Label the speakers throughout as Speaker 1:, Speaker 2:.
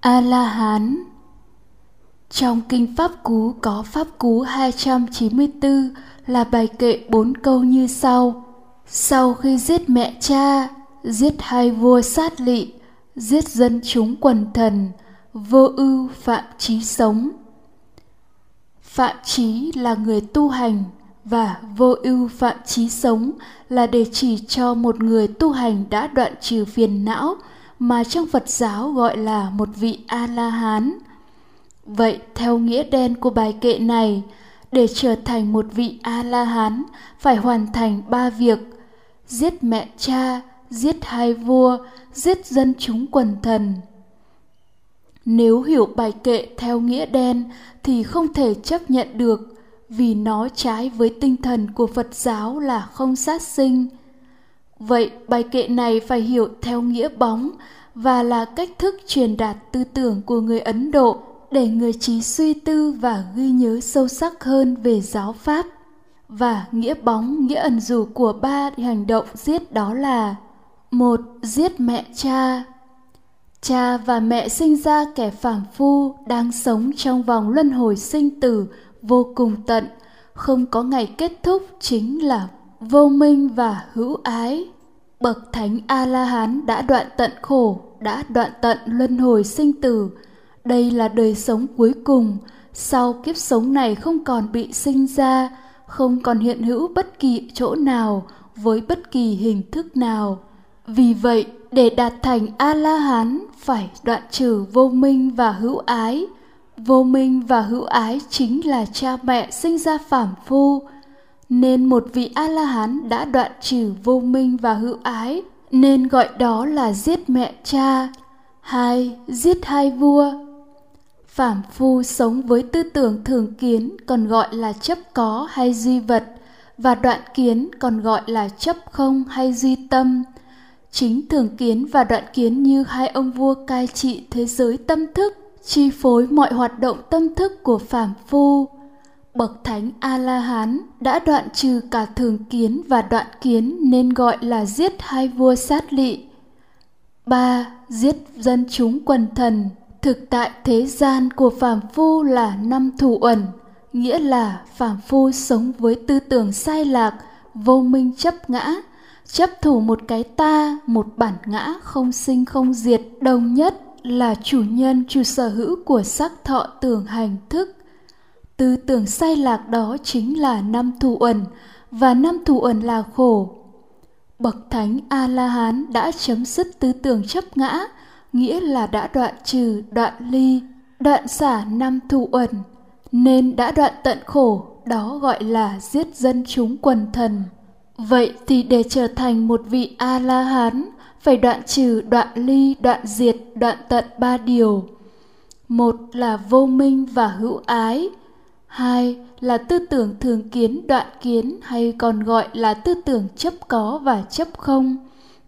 Speaker 1: A La Hán Trong kinh Pháp Cú có Pháp Cú 294 là bài kệ bốn câu như sau. Sau khi giết mẹ cha, giết hai vua sát lị, giết dân chúng quần thần, vô ưu phạm trí sống. Phạm trí là người tu hành và vô ưu phạm trí sống là để chỉ cho một người tu hành đã đoạn trừ phiền não mà trong Phật giáo gọi là một vị A-la-hán. Vậy theo nghĩa đen của bài kệ này, để trở thành một vị A-la-hán phải hoàn thành ba việc: giết mẹ cha, giết hai vua, giết dân chúng quần thần. Nếu hiểu bài kệ theo nghĩa đen thì không thể chấp nhận được vì nó trái với tinh thần của Phật giáo là không sát sinh. Vậy bài kệ này phải hiểu theo nghĩa bóng và là cách thức truyền đạt tư tưởng của người Ấn Độ để người trí suy tư và ghi nhớ sâu sắc hơn về giáo pháp. Và nghĩa bóng, nghĩa ẩn dụ của ba hành động giết đó là một Giết mẹ cha Cha và mẹ sinh ra kẻ phàm phu đang sống trong vòng luân hồi sinh tử vô cùng tận, không có ngày kết thúc chính là vô minh và hữu ái. Bậc thánh A-la-hán đã đoạn tận khổ, đã đoạn tận luân hồi sinh tử. Đây là đời sống cuối cùng, sau kiếp sống này không còn bị sinh ra, không còn hiện hữu bất kỳ chỗ nào với bất kỳ hình thức nào. Vì vậy, để đạt thành A-la-hán phải đoạn trừ vô minh và hữu ái. Vô minh và hữu ái chính là cha mẹ sinh ra phàm phu, nên một vị a la hán đã đoạn trừ vô minh và hữu ái, nên gọi đó là giết mẹ cha, hai, giết hai vua. Phàm phu sống với tư tưởng thường kiến còn gọi là chấp có hay duy vật, và đoạn kiến còn gọi là chấp không hay duy tâm. Chính thường kiến và đoạn kiến như hai ông vua cai trị thế giới tâm thức, chi phối mọi hoạt động tâm thức của phàm phu bậc thánh a la hán đã đoạn trừ cả thường kiến và đoạn kiến nên gọi là giết hai vua sát lị. Ba, giết dân chúng quần thần. Thực tại thế gian của phàm phu là năm thủ uẩn, nghĩa là phàm phu sống với tư tưởng sai lạc, vô minh chấp ngã, chấp thủ một cái ta, một bản ngã không sinh không diệt. Đồng nhất là chủ nhân, chủ sở hữu của sắc thọ tưởng hành thức tư tưởng sai lạc đó chính là năm thù uẩn và năm thù uẩn là khổ. Bậc thánh a la hán đã chấm dứt tư tưởng chấp ngã, nghĩa là đã đoạn trừ, đoạn ly, đoạn xả năm thù uẩn nên đã đoạn tận khổ, đó gọi là giết dân chúng quần thần. Vậy thì để trở thành một vị a la hán phải đoạn trừ, đoạn ly, đoạn diệt, đoạn tận ba điều. Một là vô minh và hữu ái hai là tư tưởng thường kiến, đoạn kiến hay còn gọi là tư tưởng chấp có và chấp không.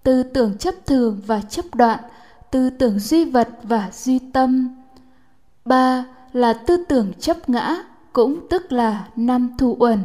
Speaker 1: Tư tưởng chấp thường và chấp đoạn, tư tưởng duy vật và duy tâm. Ba là tư tưởng chấp ngã, cũng tức là năm thù uẩn.